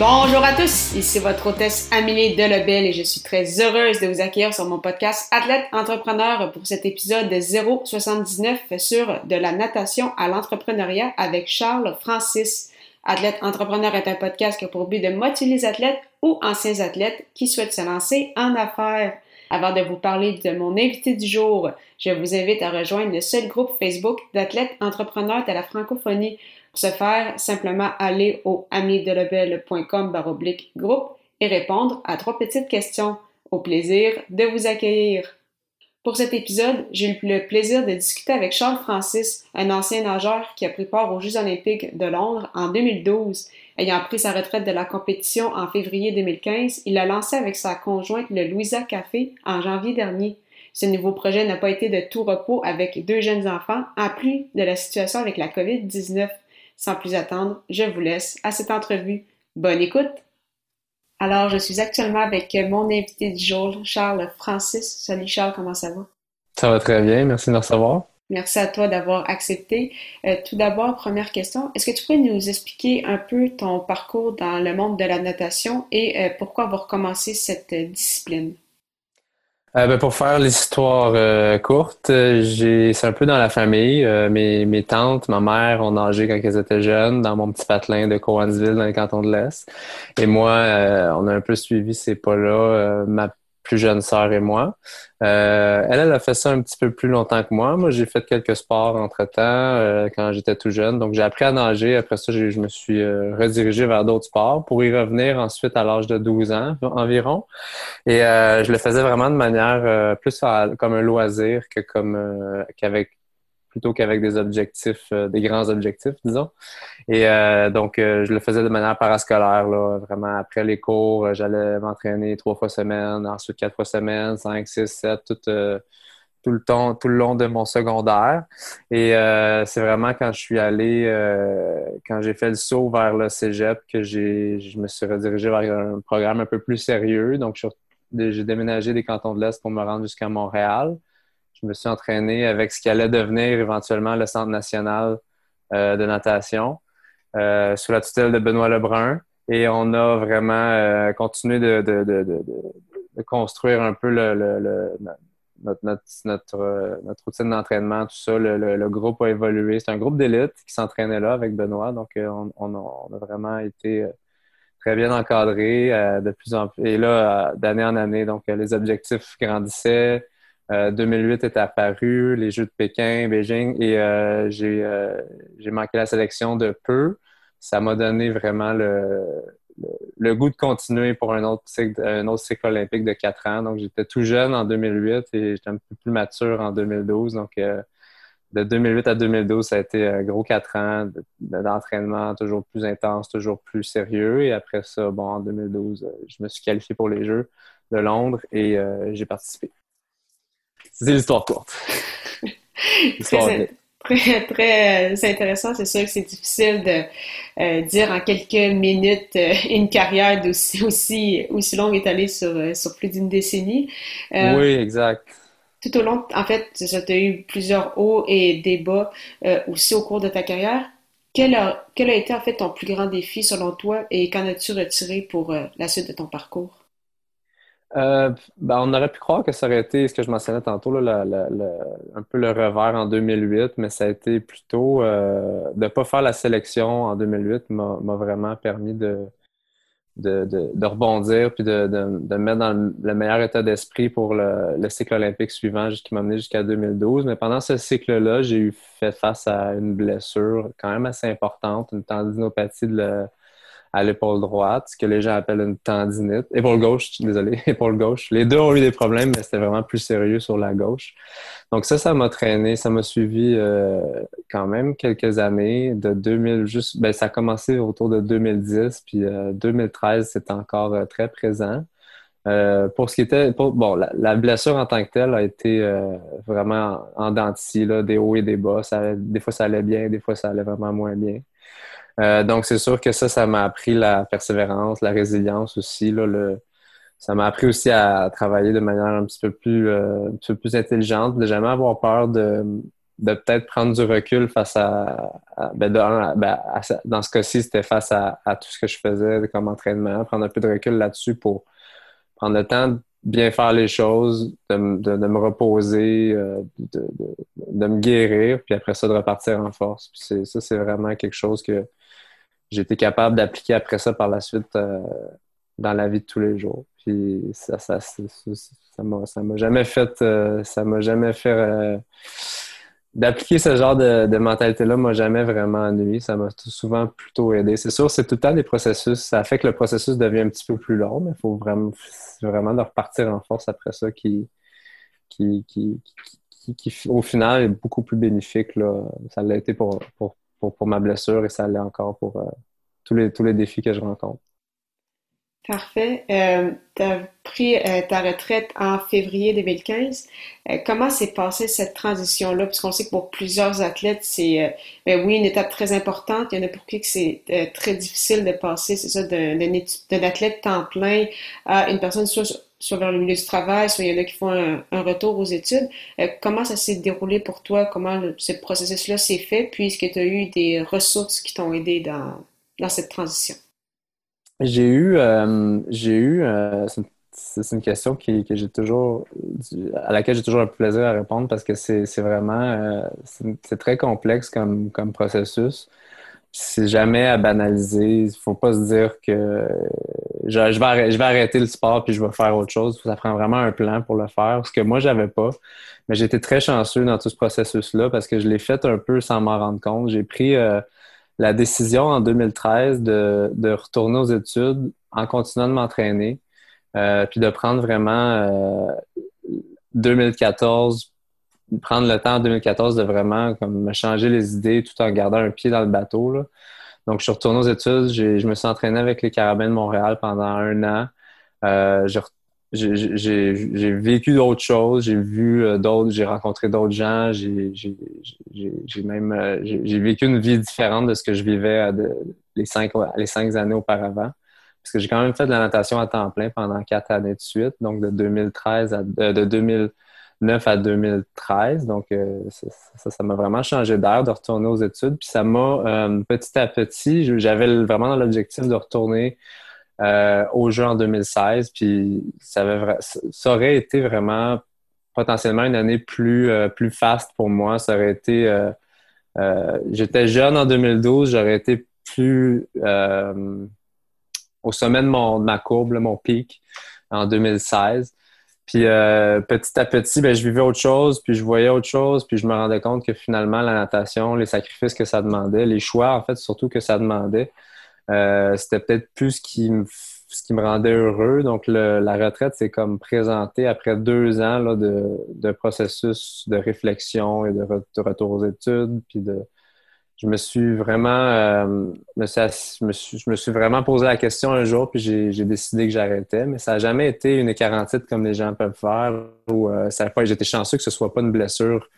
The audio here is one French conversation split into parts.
Bonjour à tous, ici votre hôtesse Amélie Delebel et je suis très heureuse de vous accueillir sur mon podcast Athlète Entrepreneur pour cet épisode 079 sur de la natation à l'entrepreneuriat avec Charles Francis. Athlète Entrepreneur est un podcast qui a pour but de motiver les athlètes ou anciens athlètes qui souhaitent se lancer en affaires. Avant de vous parler de mon invité du jour, je vous invite à rejoindre le seul groupe Facebook d'athlètes entrepreneurs de la francophonie. Pour ce faire, simplement aller au amidelebel.com baroblique groupe et répondre à trois petites questions. Au plaisir de vous accueillir. Pour cet épisode, j'ai eu le plaisir de discuter avec Charles Francis, un ancien nageur qui a pris part aux Jeux olympiques de Londres en 2012. Ayant pris sa retraite de la compétition en février 2015, il a lancé avec sa conjointe le Louisa Café en janvier dernier. Ce nouveau projet n'a pas été de tout repos avec deux jeunes enfants, en plus de la situation avec la COVID-19. Sans plus attendre, je vous laisse à cette entrevue. Bonne écoute! Alors, je suis actuellement avec mon invité du jour, Charles Francis. Salut Charles, comment ça va? Ça va très bien, merci de me recevoir. Merci à toi d'avoir accepté. Euh, tout d'abord, première question, est-ce que tu pourrais nous expliquer un peu ton parcours dans le monde de la natation et euh, pourquoi avoir commencé cette discipline? Euh, ben, pour faire l'histoire euh, courte, j'ai c'est un peu dans la famille. Euh, mes, mes tantes, ma mère ont nagé quand elles étaient jeunes dans mon petit patelin de Cowansville dans le canton de l'Est. Et moi, on a un peu suivi ces pas-là. ma plus jeune sœur et moi. Euh, elle, elle a fait ça un petit peu plus longtemps que moi. Moi, j'ai fait quelques sports entre-temps euh, quand j'étais tout jeune. Donc, j'ai appris à nager. Après ça, je me suis euh, redirigé vers d'autres sports pour y revenir ensuite à l'âge de 12 ans environ. Et je le faisais vraiment de manière plus comme un loisir que comme qu'avec plutôt qu'avec des objectifs, euh, des grands objectifs, disons. Et euh, donc, euh, je le faisais de manière parascolaire, là, vraiment après les cours, j'allais m'entraîner trois fois semaine, ensuite quatre fois semaine, cinq, six, sept, tout, le temps, tout le long de mon secondaire. Et c'est vraiment quand je suis allé, quand j'ai fait le saut vers le cégep, que j'ai, je me suis redirigé vers un programme un peu plus sérieux. Donc, j'ai déménagé des cantons de l'Est pour me rendre jusqu'à Montréal je me suis entraîné avec ce qui allait devenir éventuellement le Centre national euh, de natation euh, sous la tutelle de Benoît Lebrun. Et on a vraiment euh, continué de, construire un peu notre, routine d'entraînement, tout ça. Le, groupe a évolué. C'est un groupe d'élite qui s'entraînait là avec Benoît. Donc, on, on, a, on, a, vraiment été très bien encadré de plus en plus. Et là, d'année en année, donc les objectifs grandissaient. 2008 euh, est apparu, les Jeux de Pékin, Beijing, et euh, euh, j'ai manqué la sélection de peu. Ça m'a donné vraiment le, le, goût de continuer pour un autre, cycle, un autre cycle olympique de quatre ans. Donc, j'étais tout jeune en 2008 et j'étais un peu plus mature en 2012. Donc, de 2008 à 2012, ça a été un gros quatre ans d'entraînement toujours plus intense, toujours plus sérieux. Et après ça, bon, en 2012, je me suis qualifié pour les Jeux de Londres et j'ai participé. C'est l'histoire courte. très, très, très euh, intéressant. C'est sûr que c'est difficile de euh, dire en quelques minutes euh, une carrière aussi, aussi, aussi longue étalée sur, sur plus d'une décennie. oui, exact. Tout au long, en fait, tu as eu plusieurs hauts et des bas aussi au cours de ta carrière. Quel a, quel a été en fait ton plus grand défi selon toi et qu'en as-tu retiré pour la suite de ton parcours? Euh, ben, on aurait pu croire que ça aurait été ce que je mentionnais tantôt, là, un peu le revers en 2008, mais ça a été plutôt euh, de ne pas faire la sélection en 2008 m'a vraiment permis de, de, de, rebondir puis de, de, me mettre dans le, meilleur état d'esprit pour le, le, cycle olympique suivant qui m'a mené jusqu'à 2012. Mais pendant ce cycle-là, j'ai eu fait face à une blessure quand même assez importante, une tendinopathie de à l'épaule droite, ce que les gens appellent une tendinite. Épaule gauche, désolé, épaule gauche. Les deux ont eu des problèmes, mais c'était vraiment plus sérieux sur la gauche. Donc ça, ça m'a traîné, ça m'a suivi euh, quand même quelques années. De 2000, juste, ben, ça a commencé autour de 2010, puis 2013, euh, c'était encore euh, très présent. pour ce qui était, bon, la, blessure en tant que telle a été vraiment en dentille, là, des hauts et des bas. Ça, des fois, ça allait bien, des fois, ça allait vraiment moins bien. Euh, donc, c'est sûr que ça, ça m'a appris la persévérance, la résilience aussi. Là, le... Ça m'a appris aussi à travailler de manière un petit peu plus, euh, un peu plus intelligente, de jamais avoir peur de, de peut-être prendre du recul face à, ben, ben dans ce cas-ci, c'était face à, à, tout ce que je faisais comme entraînement, prendre un peu de recul là-dessus pour prendre le temps de bien faire les choses, de, de, de me reposer, euh, de, de, me guérir, puis après ça, de repartir en force. Puis ça, c'est vraiment quelque chose que été capable d'appliquer après ça par la suite euh, dans la vie de tous les jours. Puis ça, ça, ça m'a, jamais fait, euh, ça m'a jamais fait euh, d'appliquer ce genre de, mentalité-là m'a jamais vraiment ennuyé. Ça m'a souvent plutôt aidé. C'est sûr, c'est tout le temps des processus. Ça fait que le processus devient un petit peu plus long, mais il faut vraiment, vraiment de repartir en force après ça qui, qui, qui, qui, au final, est beaucoup plus bénéfique. Ça l'a été pour, pour, pour, ma blessure et ça l'est encore pour euh, tous, les, tous les défis que je rencontre. Parfait. Euh, tu as pris euh, ta retraite en février 2015. comment s'est passée cette transition-là? Puisqu'on sait que pour plusieurs athlètes, c'est ben oui, une étape très importante. Il y en a pour qui c'est très difficile de passer, c'est ça, d'un athlète temps plein à une personne soit soit vers le milieu du travail, soit il y en a qui font un, retour aux études. Euh, comment ça s'est déroulé pour toi? Comment ce processus-là s'est fait? Puis, est-ce que tu as eu des ressources qui t'ont aidé dans, dans cette transition? J'ai eu, euh, j'ai eu, euh, c'est une question qui, que j'ai toujours, à laquelle j'ai toujours un plaisir à répondre parce que c'est vraiment, c'est très complexe comme, comme processus c'est jamais à banaliser. Faut pas se dire que je, vais arrêter, je vais arrêter le sport puis je vais faire autre chose. Ça prend vraiment un plan pour le faire, ce que moi, j'avais pas. Mais j'étais très chanceux dans tout ce processus-là parce que je l'ai fait un peu sans m'en rendre compte. J'ai pris euh, la décision en 2013 de, de, retourner aux études en continuant de m'entraîner, euh, puis de prendre vraiment euh, 2014 prendre le temps en 2014 de vraiment comme me changer les idées tout en gardant un pied dans le bateau. Là. Donc, je suis retourné aux études. Je me suis entraîné avec les Carabins de Montréal pendant un an. Euh, j'ai vécu d'autres choses, j'ai vu euh, d'autres, j'ai rencontré d'autres gens, j'ai même euh, j'ai vécu une vie différente de ce que je vivais les, cinq, les cinq années auparavant. Parce que j'ai quand même fait de la natation à temps plein pendant quatre années de suite, donc de 2013 à de 2000 2009 à 2013. Donc, euh, ça, m'a vraiment changé d'air de retourner aux études. Puis ça m'a, euh, petit à petit, j'avais vraiment l'objectif de retourner euh, au jeu en 2016. Puis ça, avait, ça aurait été vraiment potentiellement une année plus, plus faste pour moi. Ça aurait été... J'étais jeune en 2012, j'aurais été plus au sommet de, mon, de ma courbe, mon pic en 2016. Puis euh, petit à petit, ben, je vivais autre chose, puis je voyais autre chose, puis je me rendais compte que finalement, la natation, les sacrifices que ça demandait, les choix, en fait, surtout que ça demandait, euh, c'était peut-être plus ce qui, me, ce qui me rendait heureux. Donc, la retraite, c'est comme présenté après deux ans là, de, de processus de réflexion et de, de retour aux études, puis de, je me suis vraiment euh, je me suis vraiment posé la question un jour puis j'ai décidé que j'arrêtais mais ça n'a jamais été une écarantite comme les gens peuvent faire ou euh, pas j'étais chanceux que ce soit pas une blessure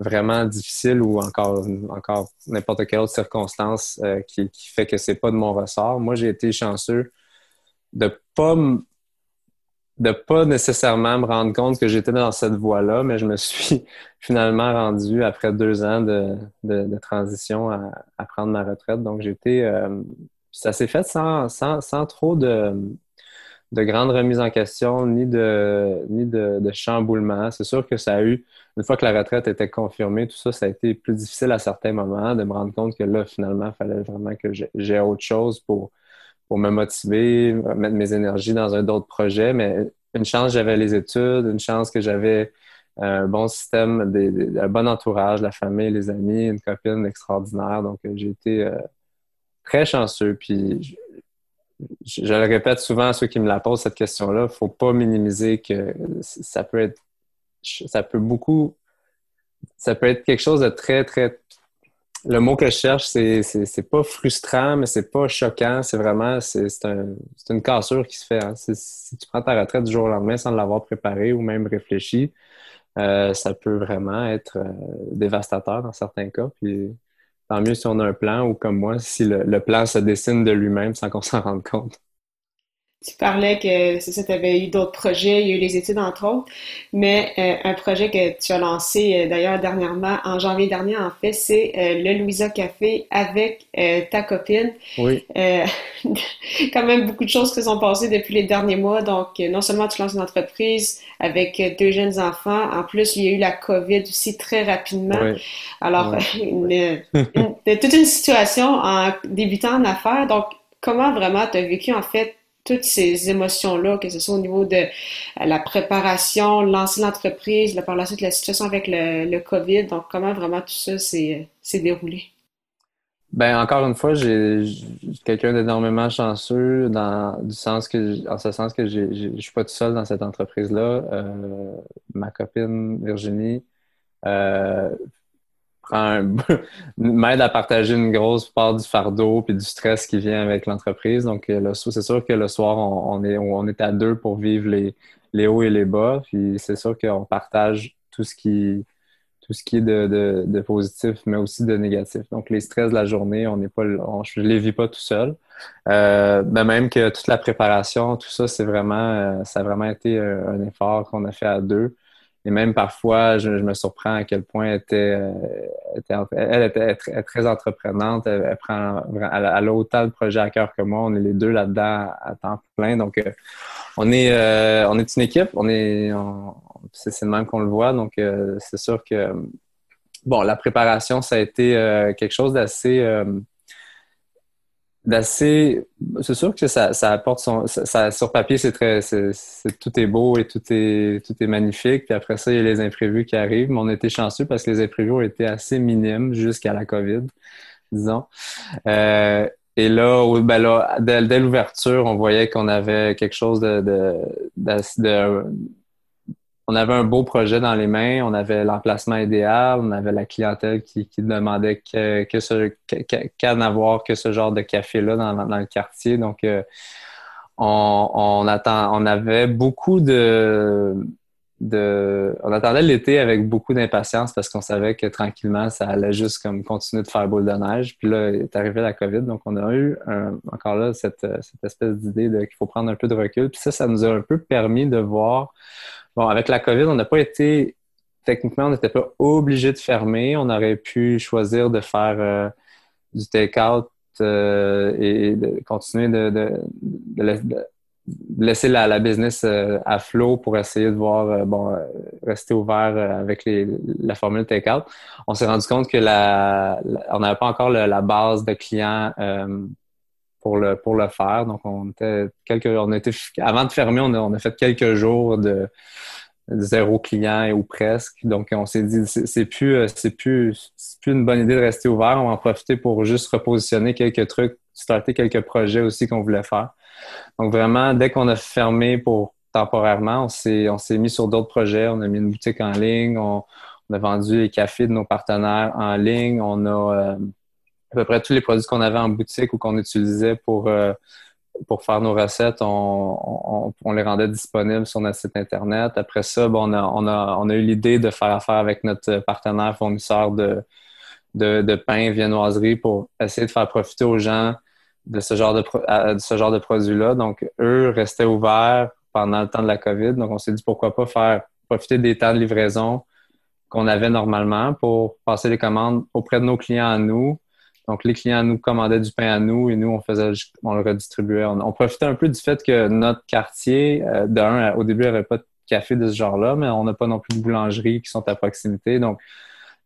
vraiment difficile ou encore encore n'importe quelle autre circonstance euh, qui, fait que c'est pas de mon ressort. Moi j'ai été chanceux de pas de pas nécessairement me rendre compte que j'étais dans cette voie-là, mais je me suis finalement rendu après deux ans de, de, transition à, prendre ma retraite. Donc j'étais euh, ça s'est fait sans, sans, sans trop de, de grandes remises en question, ni de ni de, de chamboulement. C'est sûr que ça a eu, une fois que la retraite était confirmée, tout ça, ça a été plus difficile à certains moments de me rendre compte que là, finalement, il fallait vraiment que j'ai autre chose pour pour me motiver, mettre mes énergies dans un autre projet. Mais une chance, j'avais les études, une chance que j'avais un bon système, un bon entourage, la famille, les amis, une copine extraordinaire. Donc, euh, j'ai été euh, très chanceux. Puis, je, le répète souvent à ceux qui me la posent, cette question-là, il ne faut pas minimiser que ça peut être, ça peut beaucoup, ça peut être quelque chose de très, très, le mot que je cherche, c'est, c'est, pas frustrant, mais c'est pas choquant, c'est vraiment, c'est, un, une cassure qui se fait. Hein. Si tu prends ta retraite du jour au lendemain sans l'avoir préparé ou même réfléchi, euh, ça peut vraiment être euh, dévastateur dans certains cas. Puis tant mieux si on a un plan ou comme moi, si le plan se dessine de lui-même sans qu'on s'en rende compte tu parlais que c'est ça, tu avais eu d'autres projets, il y a eu les études entre autres, mais euh, un projet que tu as lancé euh, d'ailleurs dernièrement, en janvier dernier en fait, c'est euh, le Louisa Café avec ta copine. Oui. quand même beaucoup de choses qui se sont passées depuis les derniers mois. Donc, non seulement tu lances une entreprise avec deux jeunes enfants, en plus il y a eu la COVID aussi très rapidement. Oui. Alors, toute une situation en débutant en affaires. Donc, comment vraiment tu as vécu en fait toutes ces émotions-là, que ce soit au niveau de euh, la préparation, lancer l'entreprise, par la suite la situation avec le, COVID. Donc, comment vraiment tout ça s'est déroulé? Ben encore une fois, j'ai quelqu'un d'énormément chanceux dans du sens que en ce sens que je je suis pas tout seul dans cette entreprise là. Euh, ma copine Virginie euh, m'aide à partager une grosse part du fardeau puis du stress qui vient avec l'entreprise. Donc, euh, c'est sûr que le soir, on, est, on est à deux pour vivre les, les hauts et les bas. Puis c'est sûr qu'on partage tout ce qui tout ce qui est de, de, positif, mais aussi de négatif. Donc, les stress de la journée, on pas, je ne les vis pas tout seul. Euh, même que toute la préparation, tout ça, c'est vraiment, euh, ça a vraiment été un effort qu'on a fait à deux. Et même parfois, je, me surprends à quel point elle était, euh, elle était très, entreprenante. Elle, prend, elle, a autant de projets à cœur que moi. On est les deux là-dedans à temps plein. Donc, euh, on est, euh, on est une équipe. On est, c'est le même qu'on le voit. Donc, c'est sûr que, bon, la préparation, ça a été quelque chose d'assez d'assez. C'est sûr que ça, apporte son. Ça, sur papier, c'est très. tout est beau et tout est, tout est magnifique. Puis après ça, il y a les imprévus qui arrivent. Mais on était chanceux parce que les imprévus ont été assez minimes jusqu'à la COVID, disons. Euh, et là, ben là dès, l'ouverture, on voyait qu'on avait quelque chose de, de on avait un beau projet dans les mains, on avait l'emplacement idéal, on avait la clientèle qui, demandait que, que ce qu'à n'avoir que ce genre de café-là dans, le quartier. Donc, euh, on, avait beaucoup de, on attendait l'été avec beaucoup d'impatience parce qu'on savait que tranquillement, ça allait juste comme continuer de faire boule de neige. Puis là, est arrivé la COVID, donc on a eu encore là cette, cette espèce d'idée qu'il faut prendre un peu de recul. Puis ça, ça nous a un peu permis de voir Bon, avec la COVID, on n'a pas été, techniquement, on n'était pas obligé de fermer. On aurait pu choisir de faire euh, du take-out euh, et de continuer de, laisser la, business euh, à flot pour essayer de voir, bon, rester ouvert avec la formule take-out. On s'est rendu compte que la, on n'avait pas encore la base de clients pour le pour le faire. Donc on était quelques on était avant de fermer, on a, on a fait quelques jours de zéro client ou presque. Donc, on s'est dit, c'est plus, euh, c'est plus, plus une bonne idée de rester ouvert. On va en profiter pour juste repositionner quelques trucs, starter quelques projets aussi qu'on voulait faire. Donc, vraiment, dès qu'on a fermé pour temporairement, on s'est, on s'est mis sur d'autres projets. On a mis une boutique en ligne. On, a vendu les cafés de nos partenaires en ligne. On a euh, peu près tous les produits qu'on avait en boutique ou qu'on utilisait pour, euh, pour faire nos recettes, on, les rendait disponibles sur notre site Internet. Après ça, on, a, on, a, on a eu l'idée de faire affaire avec notre partenaire fournisseur de, de, de pain viennoiserie pour essayer de faire profiter aux gens de ce genre de, de ce genre de produits-là. Donc, eux restaient ouverts pendant le temps de la COVID. Donc, on s'est dit pourquoi pas faire profiter des temps de livraison qu'on avait normalement pour passer les commandes auprès de nos clients à nous, donc, les clients nous commandaient du pain à nous et nous, on faisait, on le redistribuait. On, profitait un peu du fait que notre quartier, euh, d'un, au début, il n'y avait pas de café de ce genre-là, mais on n'a pas non plus de boulangeries qui sont à proximité. Donc,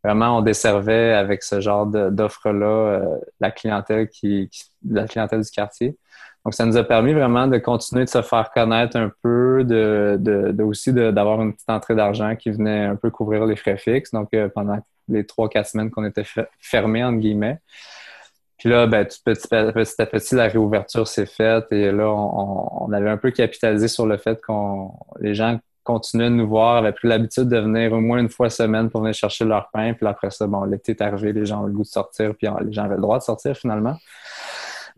vraiment, on desservait avec ce genre d'offre-là euh, la clientèle qui, la clientèle du quartier. Donc, ça nous a permis vraiment de continuer de se faire connaître un peu, de, de, aussi d'avoir une petite entrée d'argent qui venait un peu couvrir les frais fixes. Donc, euh, pendant les trois, quatre semaines qu'on était fermés, entre guillemets. Puis là, ben, petit, à petit, la réouverture s'est faite et là, on, on, avait un peu capitalisé sur le fait qu'on les gens continuaient de nous voir, avaient pris l'habitude de venir au moins une fois semaine pour venir chercher leur pain. Puis après ça, bon, l'été est arrivé, les gens ont le goût de sortir, puis les gens avaient le droit de sortir finalement.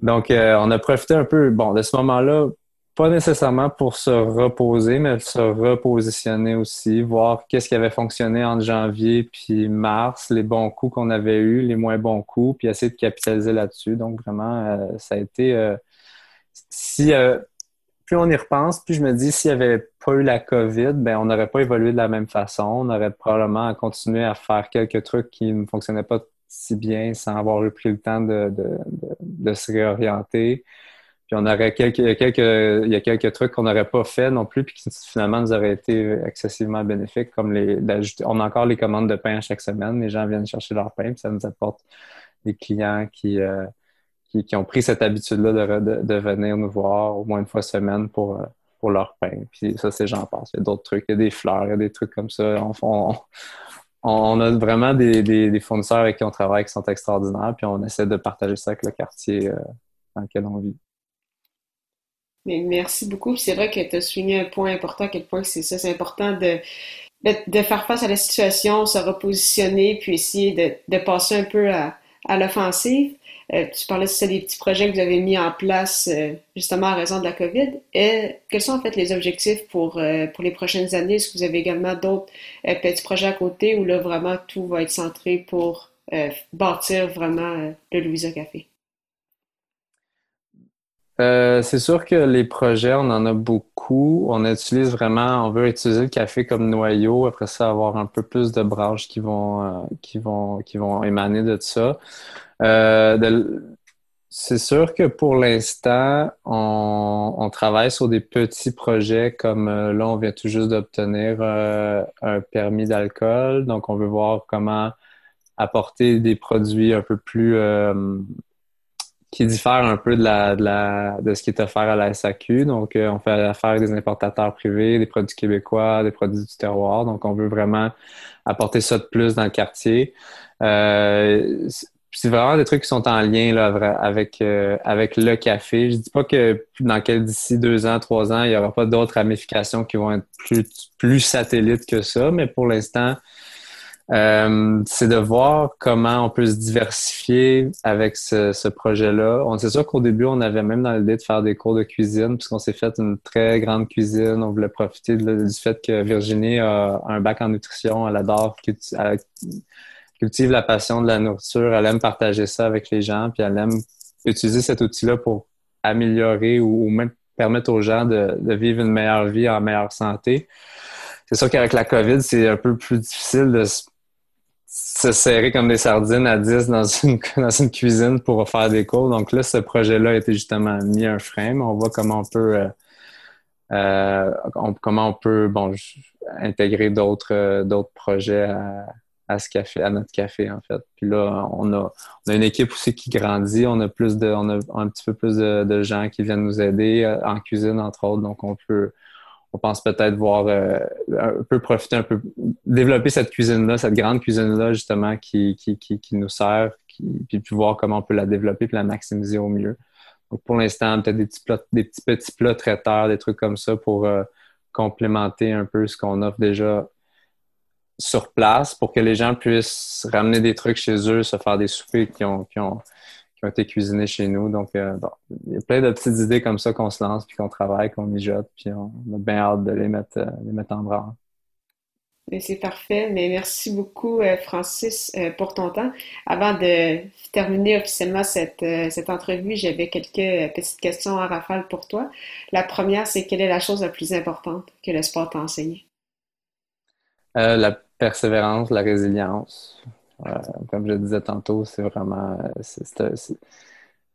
Donc, euh, on a profité un peu, bon, de ce moment-là pas nécessairement pour se reposer, mais se repositionner aussi, voir qu'est-ce qui avait fonctionné entre janvier puis mars, les bons coups qu'on avait eus, les moins bons coups, puis essayer de capitaliser là-dessus. Donc vraiment, euh, ça a été euh, si euh, plus on y repense, plus je me dis s'il n'y avait pas eu la COVID, ben on n'aurait pas évolué de la même façon. On aurait probablement continué à faire quelques trucs qui ne fonctionnaient pas si bien sans avoir eu pris le temps de, se réorienter. On aurait quelques, il y a quelques trucs qu'on n'aurait pas fait non plus, puis qui finalement nous auraient été excessivement bénéfiques, comme les, on a encore les commandes de pain chaque semaine. Les gens viennent chercher leur pain, puis ça nous apporte des clients qui, euh, qui, ont pris cette habitude-là de, de, venir nous voir au moins une fois semaine pour, euh, pour leur pain. Puis ça, c'est j'en passe. Il y a d'autres trucs, il y a des fleurs, il y a des trucs comme ça. On, on, a vraiment des, des, des, fournisseurs avec qui on travaille qui sont extraordinaires, puis on essaie de partager ça avec le quartier euh, dans lequel on vit. Mais merci beaucoup. C'est vrai que tu as souligné un point important, à quel point c'est ça, c'est important de, de, faire face à la situation, se repositionner, puis essayer de, de passer un peu à, à l'offensive. Euh, tu parlais de des petits projets que vous avez mis en place euh, justement à raison de la COVID. Et quels sont en fait les objectifs pour, euh, pour les prochaines années? Est-ce que vous avez également d'autres petits projets à côté où là vraiment tout va être centré pour bâtir vraiment le Louisa Café? Euh, c'est sûr que les projets, on en a beaucoup. On utilise vraiment, on veut utiliser le café comme noyau. Après ça, avoir un peu plus de branches qui vont, euh, émaner de ça. Euh, c'est sûr que pour l'instant, on, travaille sur des petits projets comme là, on vient tout juste d'obtenir un permis d'alcool. Donc, on veut voir comment apporter des produits un peu plus qui diffère un peu de, la, de, la, de ce qui est offert à la SAQ. Donc, euh, on fait affaire avec des importateurs privés, des produits québécois, des produits du terroir. Donc, on veut vraiment apporter ça de plus dans le quartier. Euh, c'est vraiment des trucs qui sont en lien là, avec, euh, avec le café. Je dis pas que dans quel d'ici deux ans, trois ans, il y aura pas d'autres ramifications qui vont être plus, plus satellites que ça, mais pour l'instant, euh, c'est de voir comment on peut se diversifier avec ce, projet-là. On sait sûr qu'au début, on avait même dans l'idée de faire des cours de cuisine, puisqu'on s'est fait une très grande cuisine. On voulait profiter du fait que Virginie a un bac en nutrition, elle adore elle cultive la passion de la nourriture, elle aime partager ça avec les gens, puis elle aime utiliser cet outil-là pour améliorer ou, même permettre aux gens de, de vivre une meilleure vie en meilleure santé. C'est sûr qu'avec la COVID, c'est un peu plus difficile de se se serrer comme des sardines à 10 dans une, dans une cuisine pour faire des cours. Donc là, ce projet-là a été justement mis un frame. On voit comment on peut euh, euh comment on peut bon intégrer d'autres euh, d'autres projets à, à, ce café, à notre café en fait. Puis là, on a, on a une équipe aussi qui grandit. On a plus de on a un petit peu plus de, de gens qui viennent nous aider en cuisine entre autres. Donc on peut on pense peut-être voir euh, un peu profiter un peu, développer cette cuisine-là, cette grande cuisine-là, justement, qui, qui, qui, nous sert, puis, voir comment on peut la développer puis la maximiser au mieux. Donc, pour l'instant, peut-être des petits, plats, des petits petits plats traiteurs, des trucs comme ça pour euh, complémenter un peu ce qu'on offre déjà sur place pour que les gens puissent ramener des trucs chez eux, se faire des soupers qui ont, qui ont été cuisinés chez nous. Donc, euh, il y a plein de petites idées comme ça qu'on se lance, puis qu'on travaille, qu'on mijote, puis on a bien hâte de les mettre, euh, les mettre en branle. C'est parfait, mais merci beaucoup, euh, Francis, pour ton temps. Avant de terminer officiellement cette, cette entrevue, j'avais quelques petites questions à rafale pour toi. La première, c'est quelle est la chose la plus importante que le sport t'a enseigné? la persévérance, la résilience. Euh, comme je disais tantôt, c'est vraiment.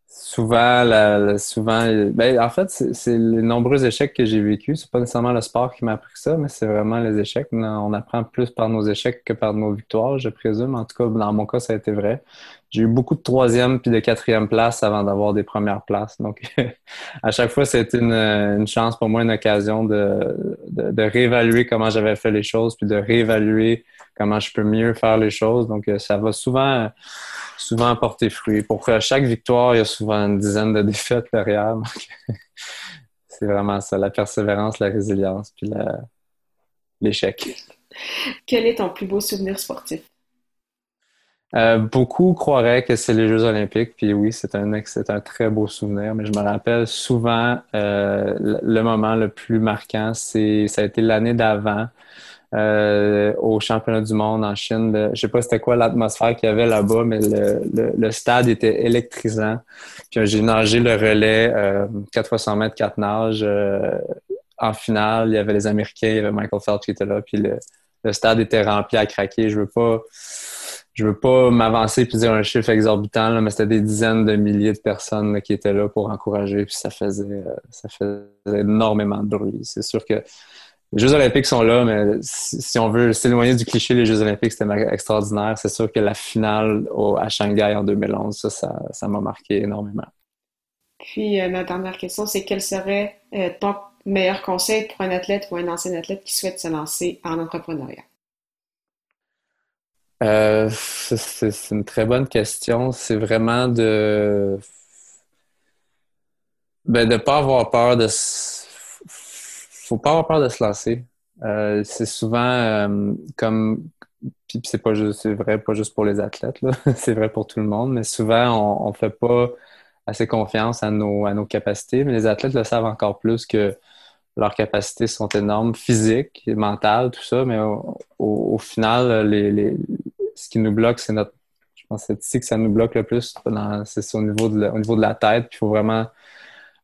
souvent, souvent ben, en fait, c'est les nombreux échecs que j'ai vécus. C'est pas nécessairement le sport qui m'a appris ça, mais c'est vraiment les échecs. On apprend plus par nos échecs que par nos victoires, je présume. En tout cas, dans mon cas, ça a été vrai. J'ai eu beaucoup de troisième puis de quatrième place avant d'avoir des premières places. Donc, à chaque fois, c'était une, chance pour moi, une occasion de, de, réévaluer comment j'avais fait les choses, puis de réévaluer comment je peux mieux faire les choses. Donc, ça va souvent, souvent porter fruit. Pour chaque victoire, il y a souvent une dizaine de défaites derrière. c'est vraiment ça, la persévérance, la résilience, puis l'échec. Quel est ton plus beau souvenir sportif? Euh, beaucoup croiraient que c'est les Jeux olympiques, puis oui, c'est un, un très beau souvenir, mais je me rappelle souvent euh, le moment le plus marquant, c'est ça a été l'année d'avant euh, au championnat du monde en Chine. Je je sais pas c'était quoi l'atmosphère qu'il y avait là-bas, mais le, le, stade était électrisant. Puis j'ai nagé le relais 4 fois 100 mètres, 4 nages. en finale, il y avait les Américains, il y avait Michael Phelps qui était là, puis le, le stade était rempli à craquer. Je veux pas je veux pas m'avancer et dire un chiffre exorbitant, mais c'était des dizaines de milliers de personnes qui étaient là pour encourager, puis ça faisait, euh, ça faisait énormément de bruit. C'est sûr que les Jeux olympiques sont là, mais si, on veut s'éloigner du cliché, les Jeux olympiques, c'était extraordinaire. C'est sûr que la finale à Shanghai en 2011, ça, ça, m'a marqué énormément. Puis, euh, ma dernière question, c'est quel serait euh, ton meilleur conseil pour un athlète ou un ancien athlète qui souhaite se lancer en entrepreneuriat? Euh, c'est une très bonne question. C'est vraiment de ben, de pas avoir peur de faut pas avoir peur de se lancer. Euh, c'est souvent euh, comme puis c'est pas juste vrai pas juste pour les athlètes c'est vrai pour tout le monde, mais souvent on, on fait pas assez confiance à nos à nos capacités, mais les athlètes le savent encore plus que leurs capacités sont énormes, physiques, mentales, tout ça, mais au, final, les, ce qui nous bloque, c'est notre. Je pense que c'est ici que ça nous bloque le plus. C'est au niveau, de, au niveau de la tête. il faut vraiment,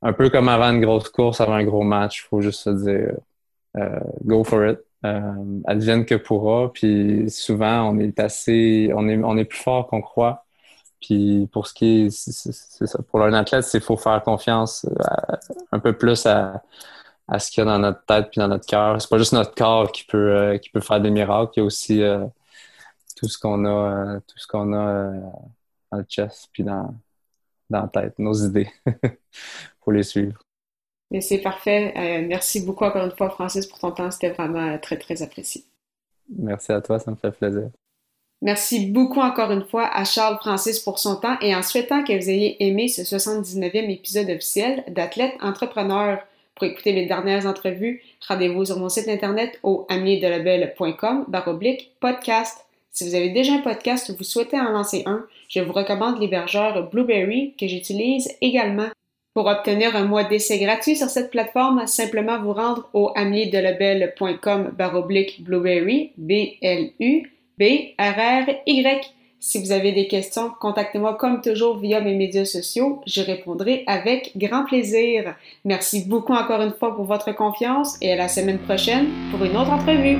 un peu comme avant une grosse course, avant un gros match, il faut juste se dire euh, go for it. Euh, advienne que pourra. Puis souvent, on est assez. On est, on est plus fort qu'on croit. Puis pour ce qui est. Pour un athlète, c'est faut faire confiance euh, un peu plus à, à ce qu'il y a dans notre tête puis dans notre cœur. C'est pas juste notre corps qui peut qui peut faire des miracles, il y a aussi tout ce qu'on a euh, tout ce qu'on a dans le chest puis dans, dans la tête, nos idées pour les suivre. Mais c'est parfait. merci beaucoup encore une fois, Francis, pour ton temps. C'était vraiment très, très apprécié. Merci à toi, ça me fait plaisir. Merci beaucoup encore une fois à Charles Francis pour son temps et en souhaitant que vous ayez aimé ce 79e épisode officiel d'Athlète Entrepreneur. Pour écouter mes dernières entrevues, rendez-vous sur mon site internet au amierdelabel.com baroblique podcast. Si vous avez déjà un podcast ou vous souhaitez en lancer un, je vous recommande l'hébergeur Blueberry que j'utilise également. Pour obtenir un mois d'essai gratuit sur cette plateforme, simplement vous rendre au amierdelabel.com baroblique Blueberry, B-L-U-B-R-R-Y. Si vous avez des questions, contactez-moi comme toujours via mes médias sociaux. Je répondrai avec grand plaisir. Merci beaucoup encore une fois pour votre confiance et à la semaine prochaine pour une autre entrevue.